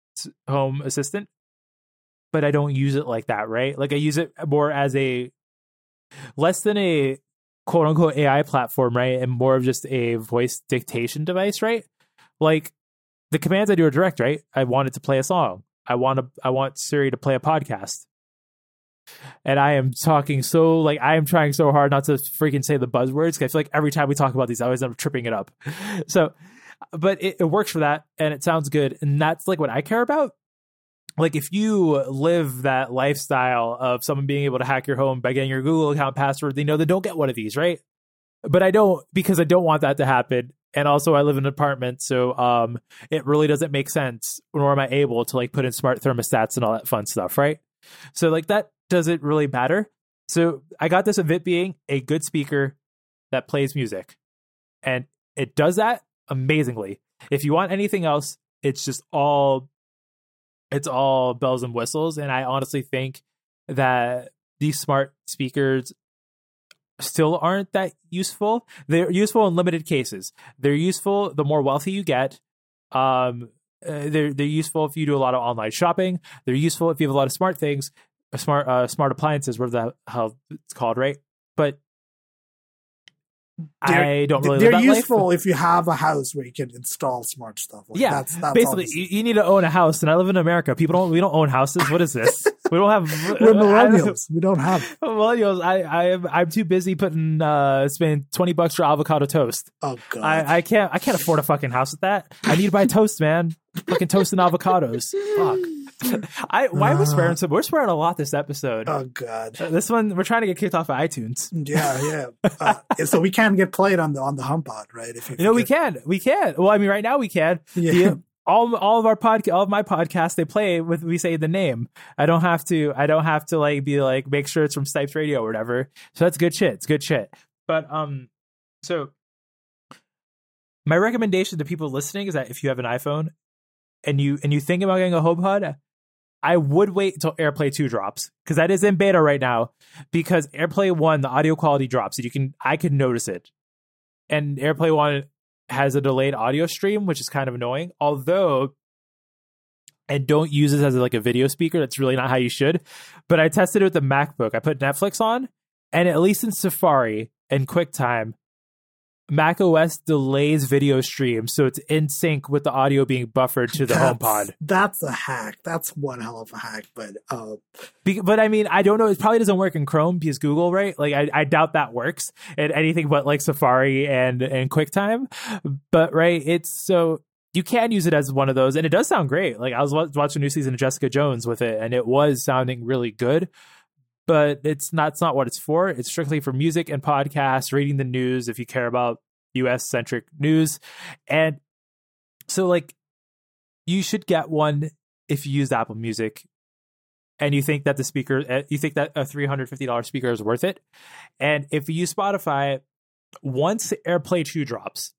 home assistant, but I don't use it like that, right? Like I use it more as a less than a quote unquote AI platform, right? And more of just a voice dictation device, right? Like the commands I do are direct, right? I want it to play a song. I want to I want Siri to play a podcast. And I am talking so like I am trying so hard not to freaking say the buzzwords. because I feel like every time we talk about these, I always end up tripping it up. [LAUGHS] So, but it, it works for that, and it sounds good, and that's like what I care about like if you live that lifestyle of someone being able to hack your home by getting your Google account password, they know they don't get one of these, right? But I don't because I don't want that to happen. And also I live in an apartment, so um it really doesn't make sense nor am I able to like put in smart thermostats and all that fun stuff, right? So like that doesn't really matter. So I got this of it being a good speaker that plays music. And it does that amazingly. If you want anything else, it's just all it's all bells and whistles. And I honestly think that these smart speakers still aren't that useful. They're useful in limited cases. They're useful the more wealthy you get. Um, uh, they're they're useful if you do a lot of online shopping. They're useful if you have a lot of smart things, smart uh, smart appliances, whatever the hell it's called, right? But I don't really. They're useful life. if you have a house where you can install smart stuff. Like yeah, that's, that's basically, you, you, need to own a house, and I live in America. People don't. We don't own houses. What is this? we don't have. [LAUGHS] We're millennials. we don't have [LAUGHS] millennials. I I am I'm too busy putting uh spending twenty bucks for avocado toast. Oh god, I, I can't I can't afford a fucking house with that. I need to buy toast, man. fucking toast and avocados. Fuck. [LAUGHS] I why was swearing so? We're swearing a lot this episode. Oh god, uh, this one we're trying to get kicked off of iTunes. Yeah, yeah. [LAUGHS] Uh, so we can get played on the on the HomePod, right? If you, you know, we can, we can. Well, I mean, right now we can. Yeah. All all of our podcast, all of my podcasts, they play with we say the name. I don't have to. I don't have to like be like make sure it's from Stipes Radio or whatever. So that's good shit. It's good shit. But um, so my recommendation to people listening is that if you have an iPhone and you and you think about getting a HomePod, I would wait until AirPlay 2 drops because that is in beta right now. Because AirPlay 1, the audio quality drops. And you can I can notice it. And AirPlay 1 has a delayed audio stream, which is kind of annoying. Although and don't use this as like a video speaker. That's really not how you should. But I tested it with the MacBook. I put Netflix on, and at least in Safari and QuickTime, Mac OS delays video streams, so it's in sync with the audio being buffered to the that's, HomePod. That's a hack. That's one hell of a hack. But uh, Be- but I mean, I don't know. It probably doesn't work in Chrome because Google, right? Like, I, I doubt that works in anything but like Safari and and QuickTime. But right, it's so you can use it as one of those, and it does sound great. Like I was watching a new season of Jessica Jones with it, and it was sounding really good. But it's not. It's not what it's for. It's strictly for music and podcasts, reading the news if you care about U.S. centric news, and so like you should get one if you use Apple Music and you think that the speaker uh, you think that a $350 speaker is worth it and if you use spotify once airplay 2 drops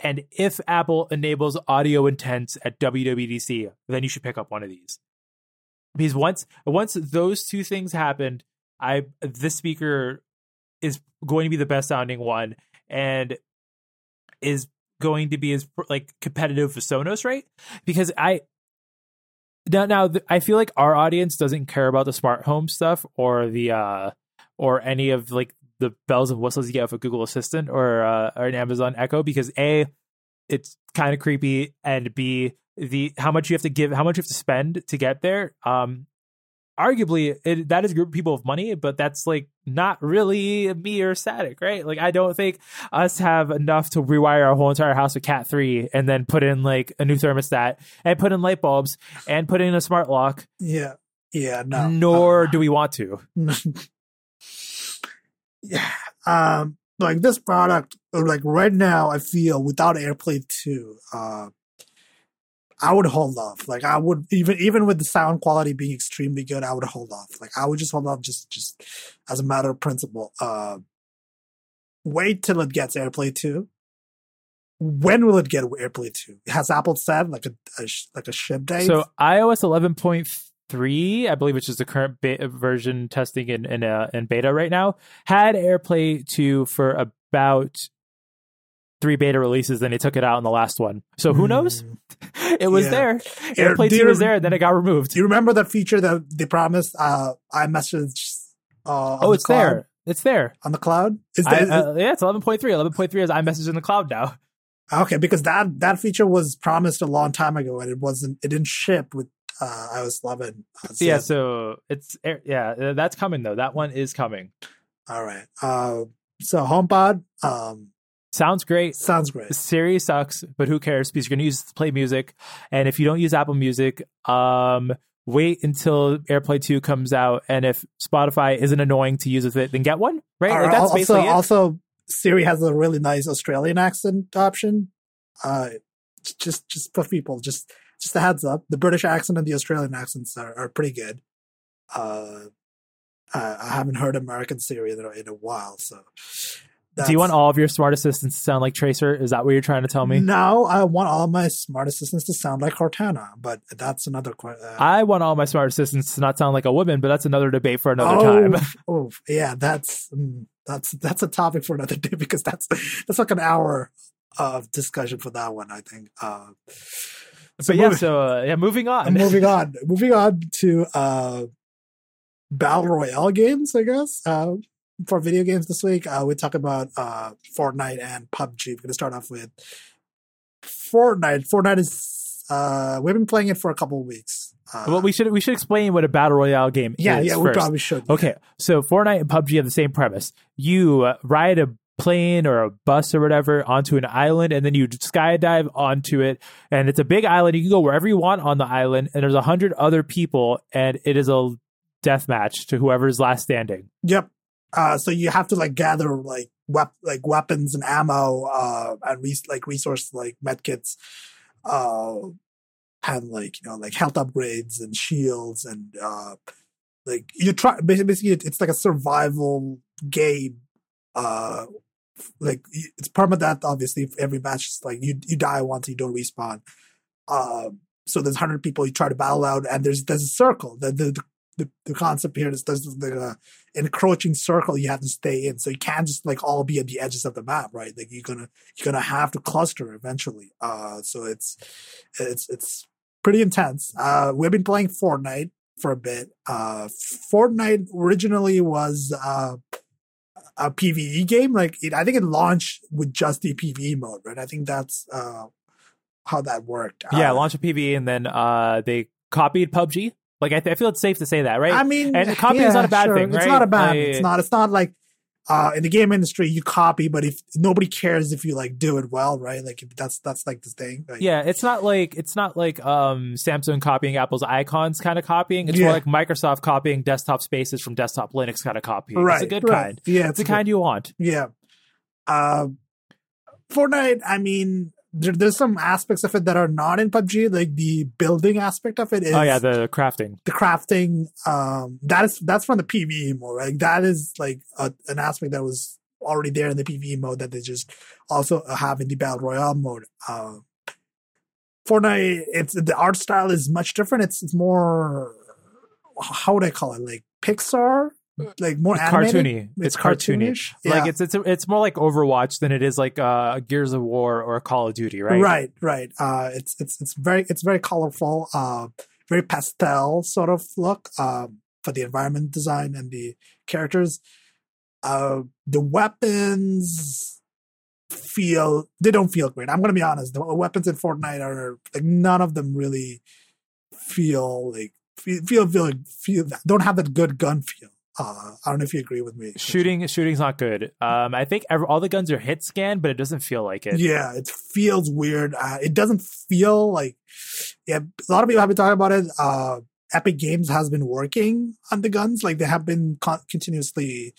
and if apple enables audio intents at wwdc then you should pick up one of these because once once those two things happened i this speaker is going to be the best sounding one and is going to be as like competitive with sonos right? Because i now, now I feel like our audience doesn't care about the smart home stuff or the uh or any of like the bells and whistles you get with a Google Assistant or uh, or an Amazon Echo because a it's kind of creepy and b the how much you have to give how much you have to spend to get there um arguably it, that is a group of people of money but that's like not really me or static right? Like i don't think us have enough to rewire our whole entire house with cat 3 and then put in like a new thermostat and put in light bulbs and put in a smart lock. Yeah, yeah, no. nor uh, do we want to. [LAUGHS] Yeah, um, like this product, like right now, I feel without AirPlay two, uh, I would hold off. Like I would even even with the sound quality being extremely good, I would hold off. Like I would just hold off just just as a matter of principle. Uh, wait till it gets AirPlay two. When will it get AirPlay two? Has Apple said like a, a like a ship date? so ios 11.3 i believe which is the current beta version testing in in, uh, in beta right now had airplay 2 for about three beta releases then they took it out in the last one so who knows Hmm. [LAUGHS] it was Yeah. there Air- airplay 2 was there then it got removed Do you remember that feature that they promised? Uh, iMessage. Uh, oh the it's cloud? there it's there on the cloud. Is I, that, uh, yeah it's 11.3 11.3 is iMessage in the cloud now okay? Because that that feature was promised a long time ago, and it wasn't. It didn't ship with uh, iOS 11. Uh, so yeah so it's yeah uh, that's coming though that one is coming all right. Uh, so HomePod um, sounds great sounds great. Siri sucks, but who cares? Because you're gonna use it to play music, and if you don't use Apple Music, um, wait until AirPlay two comes out, and if Spotify isn't annoying to use with it, then get one. Right? Like, that's also, basically it. also Siri has a really nice Australian accent option. Uh, just just for people, just just a heads up. The British accent and the Australian accents are, are pretty good. Uh, I, I haven't heard American Siri in a, in a while, so. Do you want all of your smart assistants to sound like Tracer? Is that what you're trying to tell me? No, I want all my smart assistants to sound like Cortana, but that's another question. Uh, I want all my smart assistants to not sound like a woman, but that's another debate for another oh, time. [LAUGHS] oh, yeah, that's mm, that's that's a topic for another [LAUGHS] day because that's that's like an hour of discussion for that one. I think. Uh, but yeah, moving- so uh, yeah, moving on. moving on, [LAUGHS] moving on to uh, battle royale games. I guess uh, for video games this week, uh, we talk about uh, Fortnite and PUBG. We're going to start off with Fortnite. Fortnite is uh, we've been playing it for a couple of weeks. Uh, well, we should we should explain what a battle royale game yeah, is yeah, we probably should. Okay, so Fortnite and PUBG have the same premise. You uh, ride a plane or a bus or whatever onto an island, and then you skydive onto it, and it's a big island. You can go wherever you want on the island, and there's a hundred other people, and it is a death match to whoever's last standing. Yep. Uh, so you have to like gather like wep- like weapons and ammo, uh, and res- like resource like medkits, uh, and like you know like health upgrades and shields and uh, like you try basically it's like a survival game. Uh, like it's permadeath. Obviously, if every match is like you you die once, you don't respawn. Um, so there's hundred people you try to battle out, and there's there's a circle. The the the, the concept here is there's the uh, encroaching circle you have to stay in. So you can't just like all be at the edges of the map, right? Like you're gonna you're gonna have to cluster eventually. Uh, so it's it's it's pretty intense. Uh, we've been playing Fortnite for a bit. Uh, Fortnite originally was uh, a PVE game. Like it, I think it launched with just the PVE mode, right? I think that's uh, how that worked. Yeah, Uh, launch a PvE and then uh, they copied PUBG. Like I, th- I feel it's safe to say that, right? I mean, And copying is not a bad sure. thing, It's not a bad. Like- it's not. It's not like uh, in the game industry you copy, but if nobody cares if you like do it well, right? Like if that's that's like the thing. Like, yeah, it's not like it's not like um, Samsung copying Apple's icons kind of copying. It's Yeah. more like Microsoft copying desktop spaces from desktop Linux kind of copying. right. It's a good right. kind. Yeah, It's the kind you want. Yeah. Uh, Fortnite, I mean, there, there's some aspects of it that are not in PUBG, like the building aspect of it is oh yeah, the crafting. the crafting. Um, that is that's from the PVE mode, right? That is like a, an aspect that was already there in the PVE mode that they just also have in the battle royale mode. Uh, Fortnite, it's the art style is much different. It's it's more how would I call it? Like Pixar, like more animated? cartoony. It's, It's cartoonish. cartoonish? Like it's it's it's more like Overwatch than it is like uh, Gears of War or Call of Duty, right? Right, right. Uh, it's it's it's very it's very colorful, uh, very pastel sort of look um, for the environment design and the characters. Uh, the weapons feel they don't feel great. I'm gonna be honest. The weapons in Fortnite are like none of them really feel like feel feel feel, feel don't have that good gun feel. Uh, I don't know if you agree with me. Shooting shooting's not good. Um, I think every, all the guns are hit scan, but it doesn't feel like it. Yeah, it feels weird. Uh, it doesn't feel like. Yeah, a lot of people have been talking about it. Uh, Epic Games has been working on the guns, like they have been con- continuously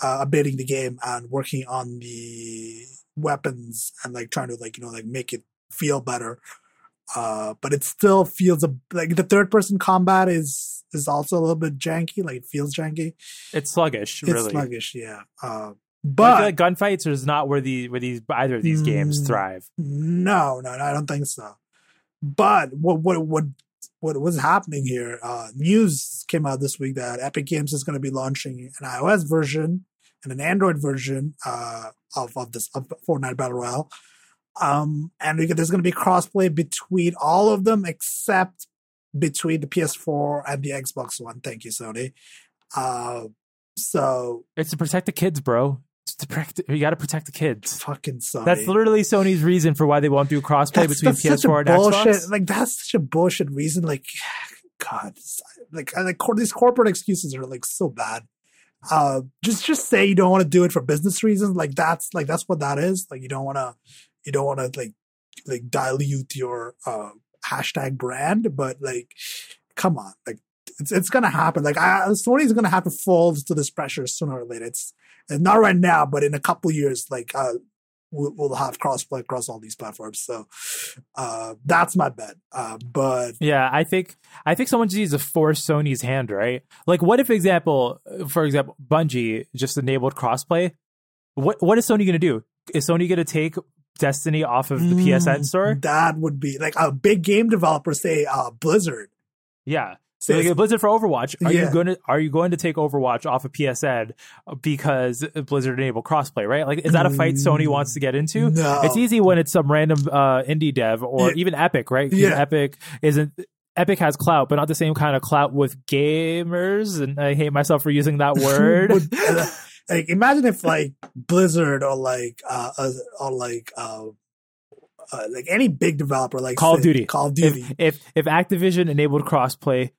uh, updating the game and working on the weapons and like trying to like you know like make it feel better. Uh, but it still feels a, like the third person combat is is also a little bit janky. Like it feels janky. It's sluggish, It's really. sluggish, yeah. Uh, But I but feel like gunfights is not where the where these either of these games Mm. thrive. No, no, no, I don't think so. But what what what what was happening here? Uh, news came out this week that Epic Games is going to be launching an iOS version and an Android version uh, of of this of Fortnite Battle Royale. Um, and we, there's going to be crossplay between all of them except between the PS4 and the Xbox One. Thank you, Sony. Uh, so It's to protect the kids, bro. It's to protect. You got to protect the kids. fucking Sony. That's literally Sony's reason for why they won't do crossplay That's- between that's PS4 and bullshit. Xbox. Like that's such a bullshit reason. Like, God, like like these corporate excuses are like so bad. Uh, just just say you don't want to do it for business reasons. Like that's like that's what that is. Like you don't want to you don't want to like like dilute your uh hashtag brand. But like, come on, like it's it's gonna happen. Like I, Sony's gonna have to fold to this pressure sooner or later. It's not right now, but in a couple years, like uh, we'll, we'll have crossplay across all these platforms. So uh, that's my bet. Uh, but Yeah, I think I think someone just needs to force Sony's hand, right? Like, what if, example, for example, Bungie just enabled crossplay? What what is Sony to do? Is Sony to take Destiny off of the PSN mm, store? that would be like a big game developer say uh, Blizzard. Yeah. Say Like, Blizzard for Overwatch. Are Yeah. you going to are you going to take Overwatch off of PSN because Blizzard enabled crossplay? Right? Like, is that a fight Sony wants to get into? No. It's easy when it's some random uh, indie dev or Yeah. even Epic, right? Yeah. Epic isn't. Epic has clout, but not the same kind of clout with gamers. And I hate myself for using that [LAUGHS] word. [LAUGHS] Like imagine if like Blizzard or like uh, uh or like uh, uh like any big developer like Call of Duty. Call of Duty. if, if if Activision enabled crossplay,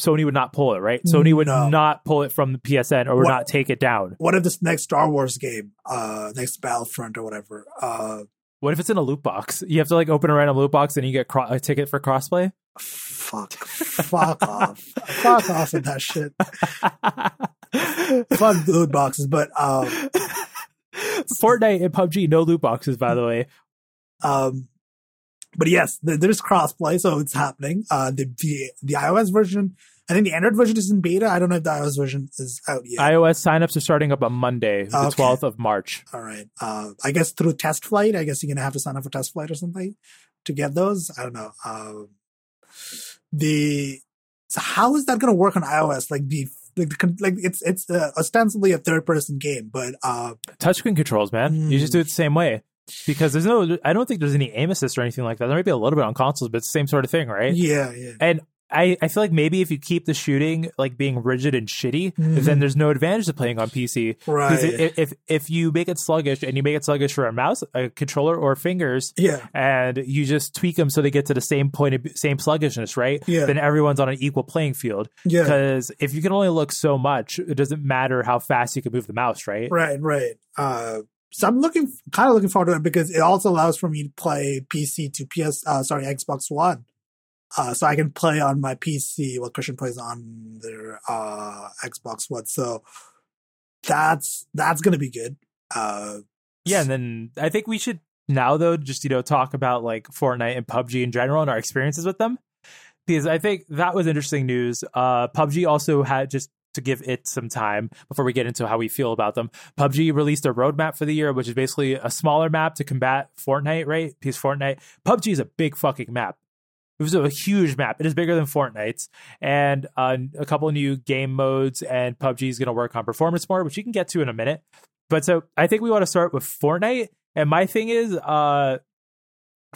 Sony would not pull it, right? Sony would No. not pull it from the PSN or would What- not take it down. what if this next Star Wars game, uh, next Battlefront or whatever, uh, What if it's in a loot box? You have to like open a random loot box and you get cro- a ticket for crossplay. fuck, fuck off, fuck off with that shit. [LAUGHS] [LAUGHS] Fuck loot boxes, but um, Fortnite and PUBG, no loot boxes, by the way. um, but yes, there's crossplay, so it's happening. Uh, the, the the iOS version, I think the Android version is in beta. I don't know if the iOS version is out yet. iOS signups are starting up on Monday, the Okay. 12th of March. All right. Uh, I guess through TestFlight. I guess you're gonna have to sign up for TestFlight or something to get those. I don't know. Um, the so how is that gonna work on iOS? Like the like like it's it's uh, ostensibly a third person game, but uh, Touchscreen controls, man. You just Mm. do it the same way. Because there's no, I don't think there's any aim assist or anything like that. There might be a little bit on consoles, but it's the same sort of thing, right? yeah, yeah. And I, I feel like maybe if you keep the shooting like being rigid and shitty, Mhm. then there's no advantage to playing on PC. Because Right. if, if if you make it sluggish and you make it sluggish for a mouse, a controller, or fingers, yeah. and you just tweak them so they get to the same point of same sluggishness, right? Yeah. Then everyone's on an equal playing field. Yeah. Because if you can only look so much, it doesn't matter how fast you can move the mouse, right? Right, right. Uh, so I'm looking, kind of looking forward to it because it also allows for me to play PC to PS, uh, sorry, Xbox One. Uh, so I can play on my PC while Christian plays on their, uh, Xbox One. So that's, that's going to be good. Uh, Yeah, and then I think we should now though just you know talk about like Fortnite and PUBG in general and our experiences with them because I think that was interesting news. Uh, PUBG also had just to give it some time before we get into how we feel about them. PUBG released a roadmap for the year, which is basically a smaller map to combat Fortnite, right? Because Fortnite, PUBG is a big fucking map. It was a huge map. It is bigger than Fortnite's, and uh, a couple new game modes. And PUBG is going to work on performance more, which you can get to in a minute. But so I think we want to start with Fortnite. And my thing is, uh,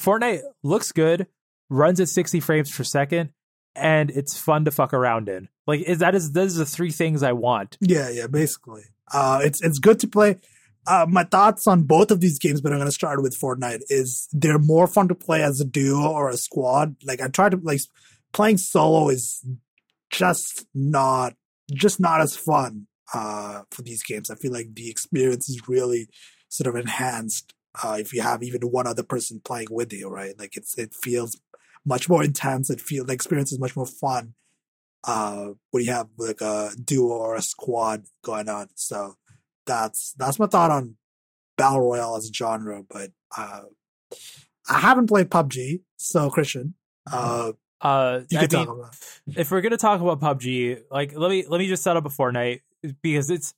Fortnite looks good, runs at 60 frames per second, and it's fun to fuck around in. Like is that is those are the three things I want. Yeah, yeah, basically. Uh, it's it's good to play. Uh, my thoughts on both of these games, but I'm going to start with Fortnite. Is they're more fun to play as a duo or a squad. Like I try to like playing solo is just not just not as fun uh, for these games. I feel like the experience is really sort of enhanced uh, if you have even one other person playing with you, right? Like it's it feels much more intense. It feels the experience is much more fun uh when you have like a duo or a squad going on. So that's that's my thought on battle royale as a genre. But uh I haven't played PUBG, so Christian, uh Uh, you can talk about. if we're gonna talk about PUBG, like let me let me just set up a Fortnite because it's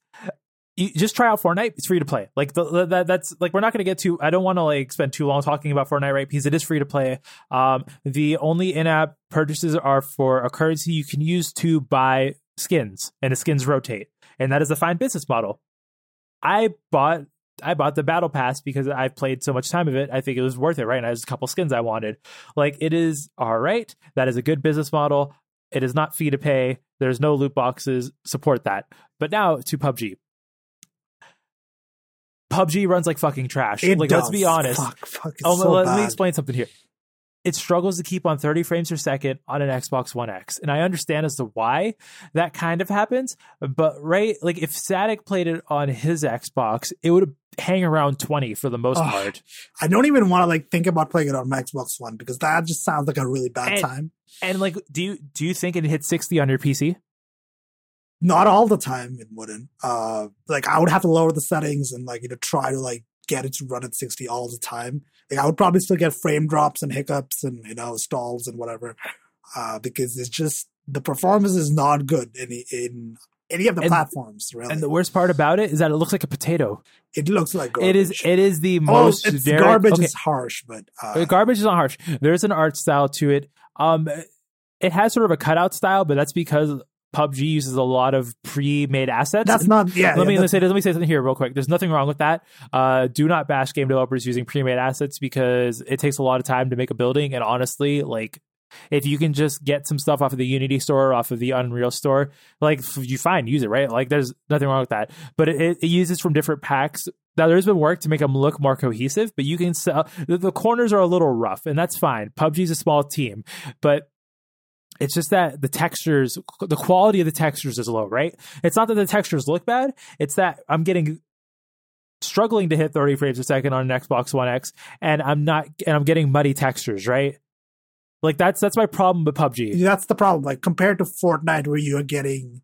you just try out Fortnite. It's free to play. Like the, that, that's like we're not gonna get to. I don't want to like spend too long talking about Fortnite, right? Because it is free to play. Um, the only in-app purchases are for a currency you can use to buy skins, and the skins rotate, and that is a fine business model. I bought I bought the battle pass because I've played so much time of it. I think it was worth it, right? And I was a couple skins I wanted. Like it is all right. That is a good business model. It is not fee to pay. There's no loot boxes. Support that. But now to PUBG. PUBG runs like fucking trash. It like let's be honest. Fuck, fuck, Oh, so let, bad. me explain something here. It struggles to keep on 30 frames per second on an Xbox One X. And I understand as to why that kind of happens. But, right, like if Static played it on his Xbox, it would hang around 20 for the most part. I don't even want to like think about playing it on my Xbox One because that just sounds like a really bad And- time. And, like, do you do you think it hit 60 on your PC? Not all the time it wouldn't. Uh like I would have to lower the settings and like you know try to like get it to run at 60 all the time. Like I would probably still get frame drops and hiccups and you know stalls and whatever. Uh because it's just the performance is not good in in any of the And- platforms really. And the worst part about it is that it looks like a potato. it looks like garbage. It is it is the oh, most it's generic- garbage okay. is harsh, but uh, Uh, garbage is not harsh. There's an art style to it. Um, it has sort of a cutout style, but that's because PUBG uses a lot of pre-made assets. that's not yeah. let yeah, me that's- say let me say something here real quick. There's nothing wrong with that. Uh, do not bash game developers using pre-made assets because it takes a lot of time to make a building. And honestly, like if you can just get some stuff off of the Unity store, off of the Unreal store, like you fine, use it, right? Like there's nothing wrong with that. But it, it uses from different packs. Now there's been work to make them look more cohesive, but you can sell the, the corners are a little rough, and that's fine. PUBG's a small team, but it's just that the textures, the quality of the textures is low, right? It's not that the textures look bad. It's that I'm getting struggling to hit 30 frames a second on an Xbox One X, and I'm not, and I'm getting muddy textures, right? Like that's that's my problem with PUBG. that's the problem. Like compared to Fortnite, where you are getting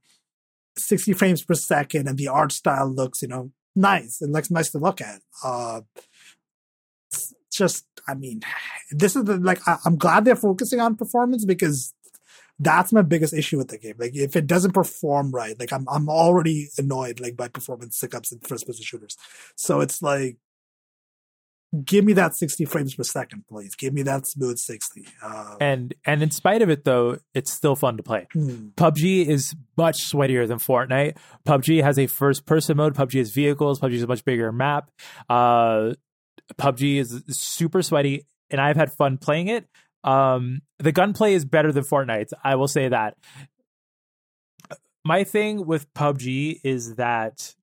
60 frames per second and the art style looks, you know, nice. It looks nice to look at. Uh, just, I mean, this is the, like, I, I'm glad they're focusing on performance because that's my biggest issue with the game. Like, if it doesn't perform right, like, I'm, I'm already annoyed, like, by performance hiccups in first person shooters. So it's like, give me that 60 frames per second, please. Give me that smooth 60. Uh, And and in spite of it though, it's still fun to play. hmm. PUBG is much sweatier than Fortnite. PUBG has a first person mode. PUBG has vehicles. PUBG is a much bigger map. Uh, PUBG is super sweaty, and I've had fun playing it. Um, the gunplay is better than Fortnite. I will say that. My thing with PUBG is that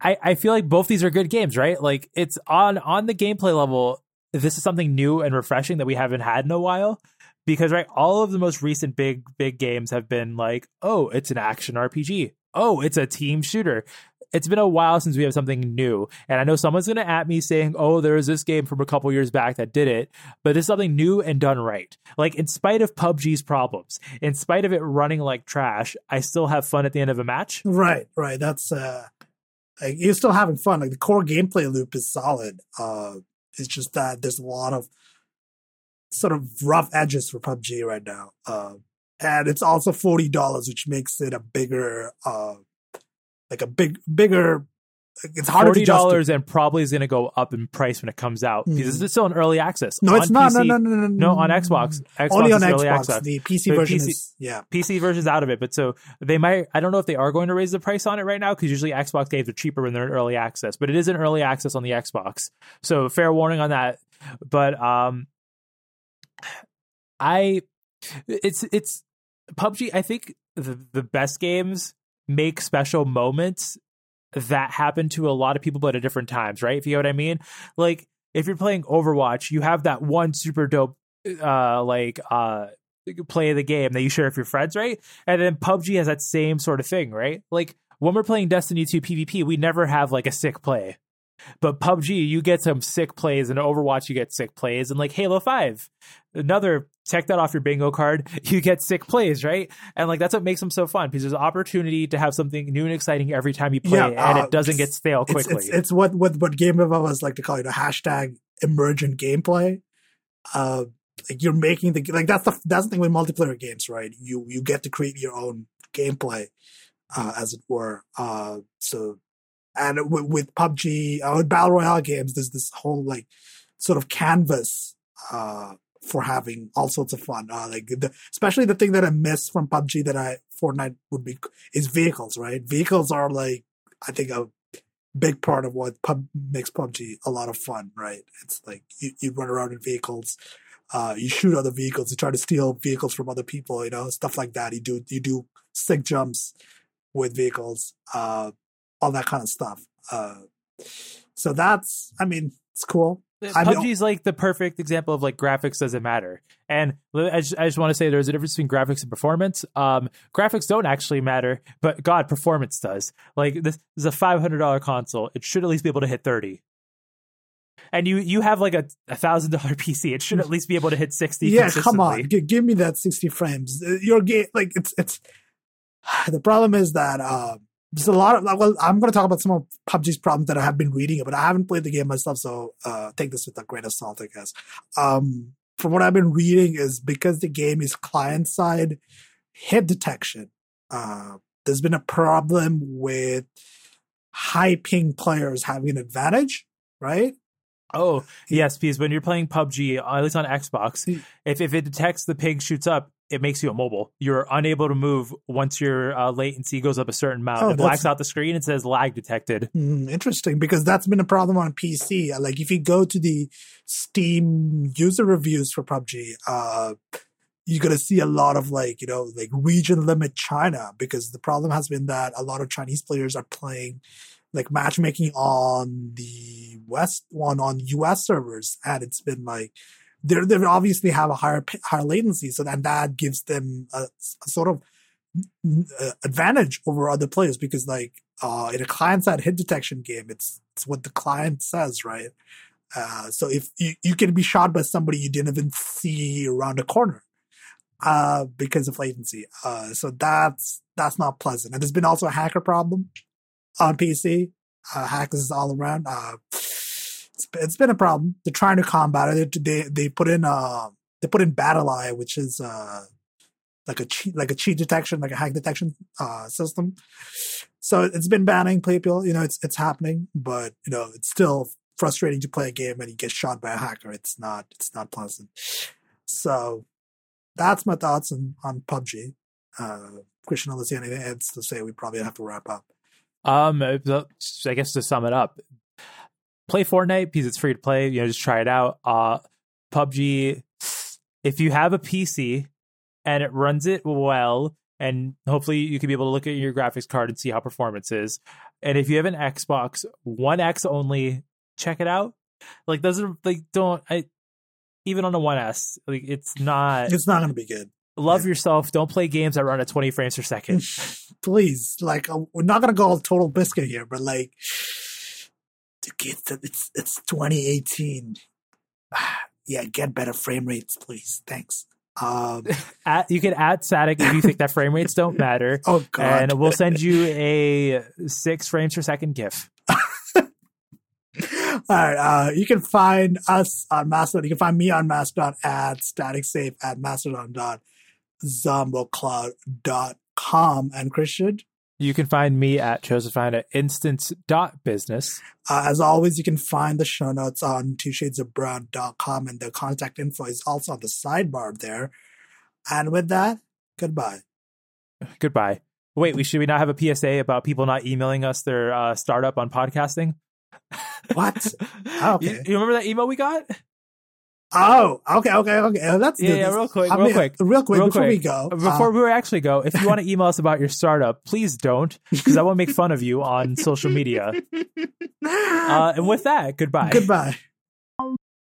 I, I feel like both these are good games, right? Like it's on on the gameplay level, this is something new and refreshing that we haven't had in a while. Because right, all of the most recent big big games have been like, oh, it's an action RPG. Oh, it's a team shooter. It's been a while since we have something new. And I know someone's gonna at me saying, Oh, there was this game from a couple years back that did it, but it's something new and done right. Like in spite of PUBG's problems, in spite of it running like trash, I still have fun at the end of a match. Right, right. That's uh like, you're still having fun. Like the core gameplay loop is solid. Uh, it's just that there's a lot of sort of rough edges for PUBG right now. Uh, and it's also forty dollars, which makes it a bigger, uh, like a big, bigger. It's harder Forty to dollars and probably is going to go up in price when it comes out because Mhm. it's still in early access. No, it's not. PC, no, no, no, no, No, on Xbox. Xbox Only on is early Xbox. access. The PC The version PC is yeah. PC version's out of it, but so they might. I don't know if they are going to raise the price on it right now because usually Xbox games are cheaper when they're in early access, but it is in early access on the Xbox. So fair warning on that. But um, I it's it's PUBG. I think the the best games make special moments that happen to a lot of people, but at different times, right? If you know what I mean, like if you're playing Overwatch, you have that one super dope, uh, like uh play of the game that you share with your friends, right? And then PUBG has that same sort of thing, right? Like when we're playing Destiny 2 PvP, we never have like a sick play. But PUBG, you get some sick plays, and Overwatch, you get sick plays, and like Halo 5, another check that off your bingo card, [LAUGHS] you get sick plays, right? And like that's what makes them so fun because there's opportunity to have something new and exciting every time you play, Yeah, and uh, it doesn't get stale It's, quickly. it's it's what what what game developers like to call it a hashtag emergent gameplay. Uh, like you're making the like that's the that's the thing with multiplayer games, right? You you get to create your own gameplay, uh, as it were. Uh, so and with, with PUBG, uh, with battle royale games, there's this whole like sort of canvas uh for having all sorts of fun. Uh, like the, especially the thing that I miss from PUBG that I Fortnite would be is vehicles, right? Vehicles are like I think a big part of what pub makes PUBG a lot of fun, right? It's like you, you run around in vehicles, uh, you shoot other vehicles, you try to steal vehicles from other people, you know, stuff like that. You do you do sick jumps with vehicles, uh, all that kind of stuff. Uh, so that's, I mean, it's cool. PUBG is like the perfect example of like graphics doesn't matter. And I just, I just want to say there's a difference between graphics and performance. Um, graphics don't actually matter, but God, performance does. Like this is a five hundred dollar console. It should at least be able to hit thirty. And you you have like a thousand dollar [LAUGHS] PC. It should at least be able to hit sixty. Yeah, come on. G- give me that sixty frames. Uh, Your game, like it's it's. [SIGHS] The problem is that uh, there's a lot of well, I'm going to talk about some of PUBG's problems that I have been reading, but I haven't played the game myself, so uh, take this with a grain of salt, I guess. Um, from what I've been reading, is because the game is client side hit detection. Uh, there's been a problem with high ping players having an advantage, right? Oh yes, because when you're playing PUBG, at least on Xbox, Hmm. if if it detects the ping shoots up, it makes you immobile. You're unable to move once your uh, latency goes up a certain amount. Oh, it blacks out the screen and says lag detected. Hmm, interesting, because that's been a problem on PC. Uh, Like if you go to the Steam user reviews for PUBG, uh, you're gonna see a lot of like you know like region limit China because the problem has been that a lot of Chinese players are playing like matchmaking on the West one on US servers, and it's been like they they obviously have a higher higher latency, so then that gives them a, a sort of uh, advantage over other players because like uh, in a client side hit detection game, it's it's what the client says, right? Uh, so if you, you can be shot by somebody you didn't even see around a corner uh, because of latency. Uh, so that's that's not pleasant. And there's been also a hacker problem on PC. Uh, hackers all around. It's, it's been a problem. They're trying to combat it. They they put in uh they put in BattlEye, which is uh like a cheat like a cheat detection, like a hack detection uh system. So it's been banning people. You know, it's it's happening, but you know, it's still frustrating to play a game and you get shot by a hacker. It's not it's not pleasant. So that's my thoughts on on PUBG. Uh, Christian, unless you have anything else to say, we probably have to wrap up. Um, uh, I guess to sum it up, play Fortnite because it's free to play. You know, just try it out. Uh, PUBG, if you have a PC and it runs it well, and hopefully you can be able to look at your graphics card and see how performance is. And if you have an Xbox One X only, check it out. Like doesn't like don't I even on a One S, like it's not It's not going to be good. love yourself. Don't play games that run at 20 frames per second. [LAUGHS] Please, like, we're not going to go all TotalBiscuit here, but like, kids, it's it's 2018. [SIGHS] yeah, get better frame rates, please. Thanks. Um, [LAUGHS] At, you can add static if you think that frame rates don't [LAUGHS] matter. oh god, And we'll send you a six frames per second GIF. [LAUGHS] All right. Uh, you can find us on Mastodon. You can find me on Mastodon at static safe at mastodon.zombocloud.com. And Christian, You can find me at Josephine at instance.business. uh, as always, you can find the show notes on twoshadesofbrown.com and the contact info is also on the sidebar there. And with that, goodbye. Goodbye. Wait, we should we not have a PSA about people not emailing us their uh, startup on podcasting? What? [LAUGHS] Okay. You, you remember that email we got? Oh, okay, okay, okay. Uh, Let's do Yeah, yeah, this. real quick, I real mean, quick, real quick real before quick. we go. Before uh, we actually go, if you want to email us about your startup, please don't, because I won't make fun of you on social media. [LAUGHS] Uh, and with that, goodbye. goodbye.